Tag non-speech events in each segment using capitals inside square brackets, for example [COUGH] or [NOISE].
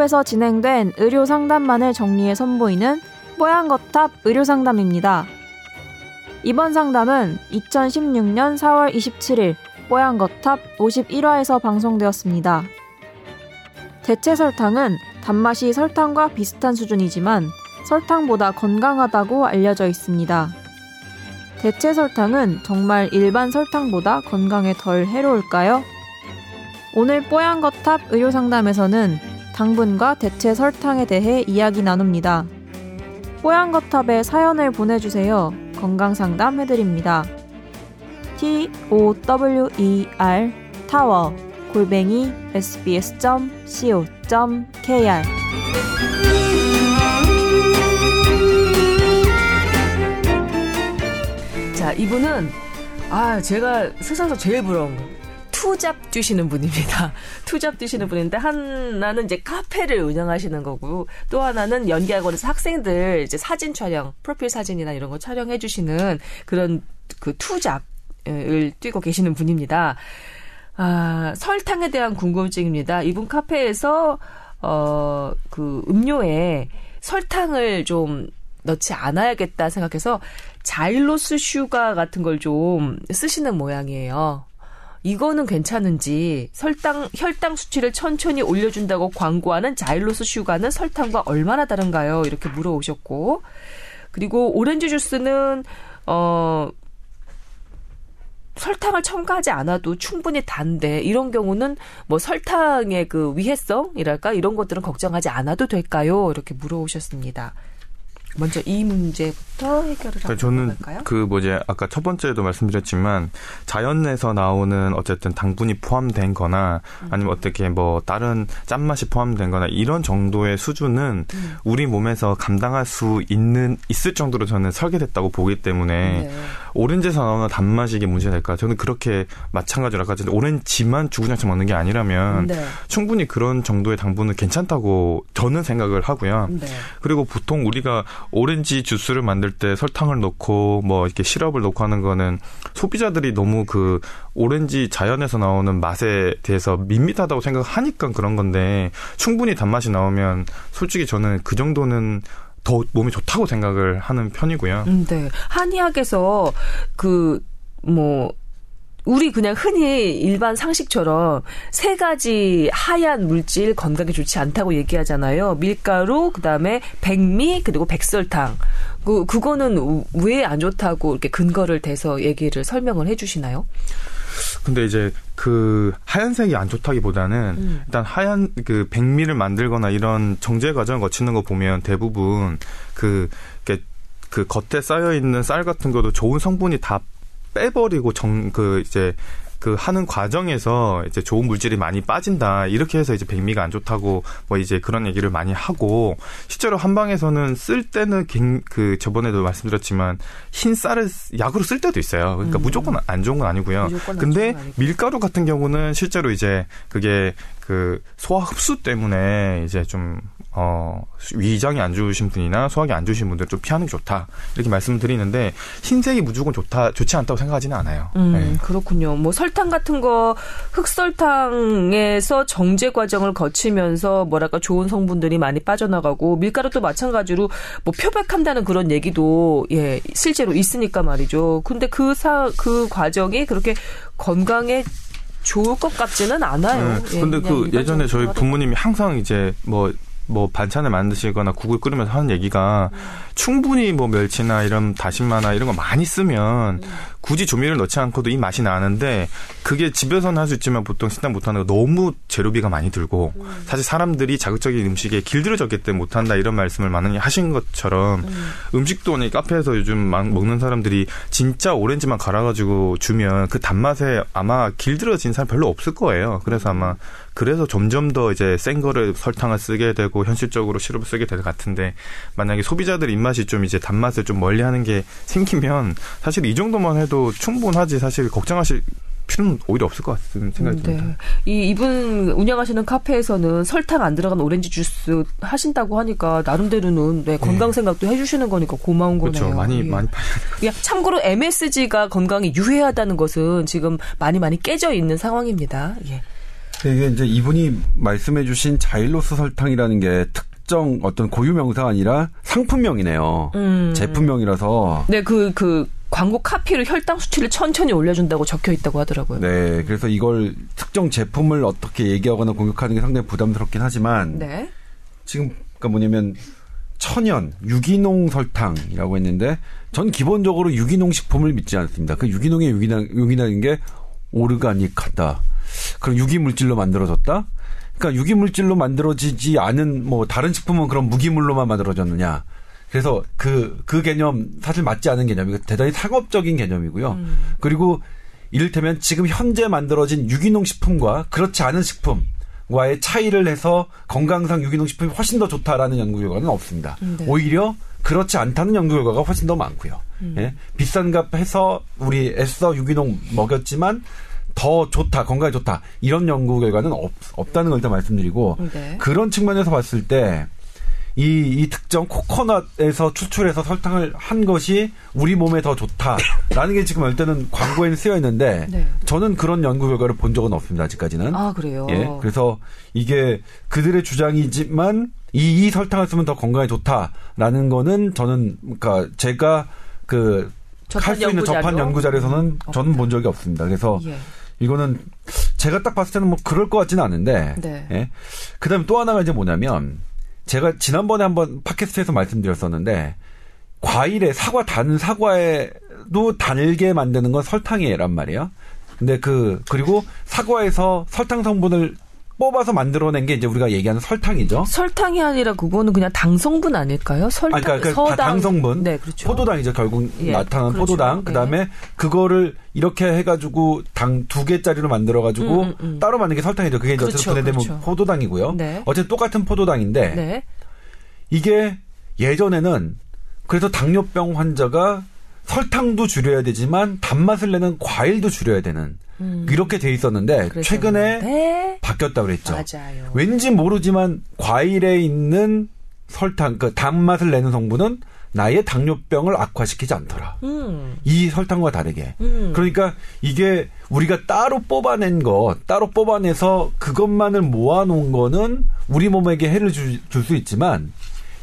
뽀얀거탑에서 진행된 의료 상담만을 정리해 선보이는 뽀얀거탑 의료 상담입니다. 이번 상담은 2016년 4월 27일 뽀얀거탑 51화에서 방송되었습니다. 대체 설탕은 단맛이 설탕과 비슷한 수준이지만 설탕보다 건강하다고 알려져 있습니다. 대체 설탕은 정말 일반 설탕보다 건강에 덜 해로울까요? 오늘 뽀얀거탑 의료상담에서는 당분과 대체 설탕에 대해 이야기 나눕니다. 뽀얀거탑에 사연을 보내주세요. 건강상담 해드립니다. T O W E R 타워 골뱅이 sbs.co.kr 자, 이분은 아, 제가 세상에서 제일 부러운 거. 투잡 뛰시는 분입니다. [LAUGHS] 투잡 뛰시는 분인데 하나는 이제 카페를 운영하시는 거고 또 하나는 연기학원에서 학생들 이제 사진 촬영, 프로필 사진이나 이런 거 촬영해 주시는 그런 그 투잡을 뛰고 계시는 분입니다. 아, 설탕에 대한 궁금증입니다. 이분 카페에서 어, 그 음료에 설탕을 좀 넣지 않아야겠다 생각해서 자일로스 슈가 같은 걸 좀 쓰시는 모양이에요. 이거는 괜찮은지 설탕 혈당 수치를 천천히 올려준다고 광고하는 자일로스 슈가는 설탕과 얼마나 다른가요? 이렇게 물어오셨고 그리고 오렌지 주스는 어 설탕을 첨가하지 않아도 충분히 단데 이런 경우는 뭐 설탕의 그 위해성이랄까 이런 것들은 걱정하지 않아도 될까요? 이렇게 물어오셨습니다. 먼저 이 문제부터 해결을 그러니까 저는 할까요? 그 뭐지 아까 첫 번째도 말씀드렸지만 자연에서 나오는 어쨌든 당분이 포함된 거나 아니면 어떻게 뭐 다른 짠맛이 포함된 거나 이런 정도의 수준은 음. 우리 몸에서 감당할 수 있는 있을 정도로 저는 설계됐다고 보기 때문에 네. 오렌지에서 나오는 단맛이 이게 문제가 될까 저는 그렇게 마찬가지로 아까 전에 오렌지만 주구장창 먹는 게 아니라면 네. 충분히 그런 정도의 당분은 괜찮다고 저는 생각을 하고요. 네. 그리고 보통 우리가 오렌지 주스를 만들 때 설탕을 넣고 뭐 이렇게 시럽을 넣고 하는 거는 소비자들이 너무 그 오렌지 자연에서 나오는 맛에 대해서 밋밋하다고 생각하니까 그런 건데 충분히 단맛이 나오면 솔직히 저는 그 정도는 더 몸에 좋다고 생각을 하는 편이고요. 음, 네. 한의학에서 그뭐 우리 그냥 흔히 일반 상식처럼 세 가지 하얀 물질 건강에 좋지 않다고 얘기하잖아요. 밀가루, 그다음에 백미, 그리고 백설탕. 그 그거는 왜 안 좋다고 이렇게 근거를 대서 얘기를 설명을 해 주시나요? 근데 이제 그 하얀색이 안 좋다기보다는 음. 일단 하얀 그 백미를 만들거나 이런 정제 과정을 거치는 거 보면 대부분 그 그 겉에 쌓여 있는 쌀 같은 것도 좋은 성분이 다 빼버리고 정 그 이제 그 하는 과정에서 이제 좋은 물질이 많이 빠진다 이렇게 해서 이제 백미가 안 좋다고 뭐 이제 그런 얘기를 많이 하고 실제로 한방에서는 쓸 때는 갱- 그 저번에도 말씀드렸지만 흰 쌀을 약으로 쓸 때도 있어요. 그러니까 음. 무조건 안 좋은 건 아니고요. 근데 건. 밀가루 같은 경우는 실제로 이제 그게 그 소화 흡수 때문에 이제 좀 어, 위장이 안 좋으신 분이나 소화기 안 좋으신 분들 좀 피하는 게 좋다. 이렇게 말씀을 드리는데 흰색이 무조건 좋다, 좋지 않다고 생각하지는 않아요. 음, 네. 그렇군요. 뭐 설탕 같은 거 흑설탕에서 정제 과정을 거치면서 뭐랄까 좋은 성분들이 많이 빠져나가고 밀가루도 마찬가지로 뭐 표백한다는 그런 얘기도 예, 실제로 있으니까 말이죠. 근데 그 사, 그 과정이 그렇게 건강에 좋을 것 같지는 않아요. 네. 예, 근데 그 예전에 저희 부모님이 항상 이제 뭐, 뭐 반찬을 만드시거나 국을 끓이면서 하는 얘기가 음. 충분히 뭐 멸치나 이런 다시마나 이런 거 많이 쓰면 음. 굳이 조미료를 넣지 않고도 이 맛이 나는데 그게 집에서는 할 수 있지만 보통 식당 못하는 거 너무 재료비가 많이 들고 음. 사실 사람들이 자극적인 음식에 길들여졌기 때문에 못한다 이런 말씀을 많이 하신 것처럼 음. 식도 아니 카페에서 요즘 막 먹는 사람들이 진짜 오렌지만 갈아가지고 주면 그 단맛에 아마 길들여진 사람 별로 없을 거예요. 그래서 아마 그래서 점점 더 이제 센 거를 설탕을 쓰게 되고 현실적으로 시럽을 쓰게 될 것 같은데 만약에 소비자들 입맛 이 좀 이제 단맛을 좀 멀리하는 게 생기면 사실 이 정도만 해도 충분하지 사실 걱정하실 필요는 오히려 없을 것 같은 생각이 음, 듭니다. 네. 이 이분 운영하시는 카페에서는 설탕 안 들어간 오렌지 주스 하신다고 하니까 나름대로는 네, 건강 생각도 해주시는 거니까 고마운 그렇죠. 거네요. 많이 예. 많이 파- 야, 참고로 MSG가 건강에 유해하다는 것은 지금 많이 많이 깨져 있는 상황입니다. 예. 이게 이제 이분이 말씀해주신 자일로스 설탕이라는 게 특 정 어떤 고유명사가 아니라 상품명이네요. 음. 제품명이라서. 네, 그, 그, 광고 카피를 혈당 수치를 천천히 올려준다고 적혀 있다고 하더라고요. 네, 그래서 이걸 특정 제품을 어떻게 얘기하거나 공격하는 게 상당히 부담스럽긴 하지만 네. 지금 그러니까 뭐냐면 천연 유기농 설탕이라고 했는데 전 기본적으로 유기농 식품을 믿지 않습니다. 그 유기농의 유기농 유기농인 게 오르가닉하다. 그럼 유기 물질로 만들어졌다. 그러니까 유기 물질로 만들어지지 않은 뭐 다른 식품은 그럼 무기물로만 만들어졌느냐. 그래서 그, 그 개념 사실 맞지 않은 개념이고 대단히 상업적인 개념이고요. 그리고 이를테면 지금 현재 만들어진 유기농 식품과 그렇지 않은 식품 과의 차이를 해서 건강상 유기농 식품이 훨씬 더 좋다라는 연구 결과는 없습니다. 네. 오히려 그렇지 않다는 연구 결과가 훨씬 더 많고요. 음. 예? 비싼 값 해서 우리 애써 유기농 먹였지만 더 좋다, 건강에 좋다. 이런 연구 결과는 없, 없다는 걸 일단 말씀드리고 네. 그런 측면에서 봤을 때 이, 이 특정 코코넛에서 추출해서 설탕을 한 것이 우리 몸에 더 좋다라는 게 지금 일단은 광고에는 쓰여 있는데 네. 저는 그런 연구 결과를 본 적은 없습니다 아직까지는. 아, 그래요? 예, 그래서 이게 그들의 주장이지만 이, 이 설탕을 쓰면 더 건강에 좋다라는 거는 저는 그러니까 제가 그 할 수 있는 접한 연구 자료에서는 저는 본 적이 없습니다. 그래서 예. 이거는 제가 딱 봤을 때는 뭐 그럴 것 같지는 않은데. 네. 예. 그다음에 또 하나가 이제 뭐냐면 제가 지난번에 한번 팟캐스트에서 말씀드렸었는데 과일에 사과 단 사과에도 달게 만드는 건 설탕이란 말이에요. 근데 그 그리고 사과에서 설탕 성분을 뽑아서 만들어낸 게 이제 우리가 얘기하는 설탕이죠. 설탕이 아니라 그거는 그냥 당성분 아닐까요? 설탕, 아, 그러니까 그 서당. 당성분, 네, 그렇죠. 포도당이죠. 결국 예, 나타나는 그렇죠. 포도당. 네. 그다음에 그거를 이렇게 해가지고 당 두 개짜리로 만들어가지고 음, 음, 음. 따로 만든 게 설탕이죠. 그게 이제 그렇죠, 어쨌든 보내되면 그렇죠. 포도당이고요. 네. 어쨌든 똑같은 포도당인데 네. 이게 예전에는 그래서 당뇨병 환자가 설탕도 줄여야 되지만 단맛을 내는 과일도 줄여야 되는 이렇게 돼 있었는데 그랬었는데. 최근에 바뀌었다 그랬죠. 맞아요. 왠지 모르지만 과일에 있는 설탕, 그 단맛을 내는 성분은 나의 당뇨병을 악화시키지 않더라. 음. 이 설탕과 다르게. 음. 그러니까 이게 우리가 따로 뽑아낸 거, 따로 뽑아내서 그것만을 모아놓은 거는 우리 몸에게 해를 줄 수 있지만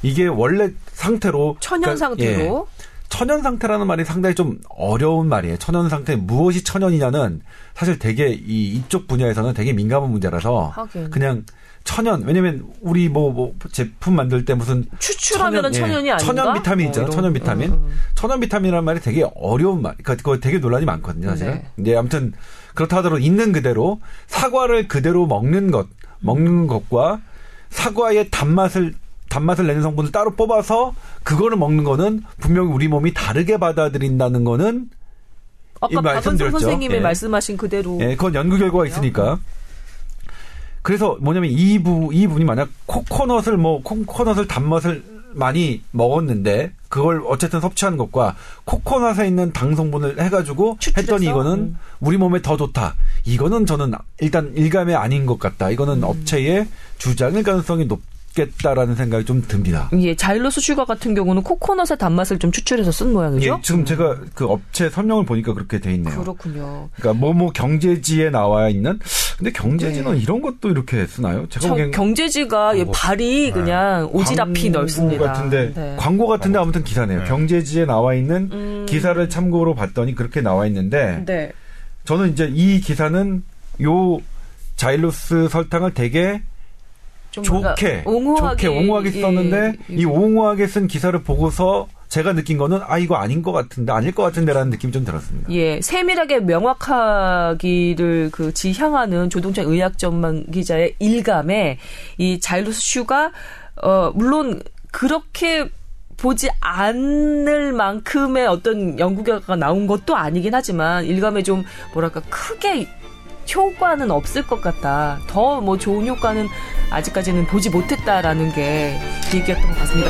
이게 원래 상태로 천연 그러니까, 상태로 예, 천연 상태라는 말이 상당히 좀 어려운 말이에요. 천연 상태 무엇이 천연이냐는 사실 되게 이 이쪽 분야에서는 되게 민감한 문제라서 하긴. 그냥 천연 왜냐면 우리 뭐, 뭐 제품 만들 때 무슨 추출하면은 천연, 예, 천연이 아닌가? 천연 비타민 있잖아. 어, 천연 비타민. 음, 음. 천연 비타민이라는 말이 되게 어려운 말. 그러니까 그거 되게 논란이 많거든요, 사실은. 네. 근데 아무튼 그렇다 하더라도 있는 그대로 사과를 그대로 먹는 것, 먹는 것과 사과의 단맛을 단맛을 내는 성분을 따로 뽑아서 그거를 먹는 거는 분명히 우리 몸이 다르게 받아들인다는 거는 아까 이 박은성. 선생님이 예. 말씀하신 그대로 예, 그건 연구 결과가 있으니까. 그래서 뭐냐면 이 부 이 분이 만약 코코넛을 뭐 코코넛을 단맛을 많이 먹었는데 그걸 어쨌든 섭취하는 것과 코코넛에 있는 당 성분을 해가지고 추출해서? 했더니 이거는 음. 우리 몸에 더 좋다. 이거는 저는 일단 일감이 아닌 것 같다. 이거는 음. 업체의 주장일 가능성이 높 겠다라는 생각이 좀 듭니다. 예, 자일로스 슈가 같은 경우는 코코넛의 단맛을 좀 추출해서 쓴 모양이죠. 예, 지금 제가 그 업체 설명을 보니까 그렇게 돼 있네요. 그렇군요. 그러니까 뭐뭐 경제지에 나와 있는 근데 경제지는 이런 것도 이렇게 쓰나요? 제가 저 보기엔 경제지가 이 뭐, 발이 그냥 오지랖이 넓습니다. 같은데 네. 광고 같은데 아무튼 기사네요. 경제지에 나와 있는 음. 기사를 참고로 봤더니 그렇게 나와 있는데 네. 저는 이제 이 기사는 요 자일로스 설탕을 되게 좀 좋게 옹호하게, 좋게 옹호하게 예, 썼는데 예. 이 옹호하게 쓴 기사를 보고서 제가 느낀 거는 아 이거 아닌 것 같은데 아닐 것 같은데라는 느낌이 좀 들었습니다. 예, 세밀하게 명확하기를 그 지향하는 조동찬 의학 전문 기자의 일감에 이 자일로스 슈가 어 물론 그렇게 보지 않을 만큼의 어떤 연구 결과가 나온 것도 아니긴 하지만 일감에 좀 뭐랄까 크게 효과는 없을 것 같다. 더 뭐 좋은 효과는 아직까지는 보지 못했다라는 게 얘기였던 것 같습니다.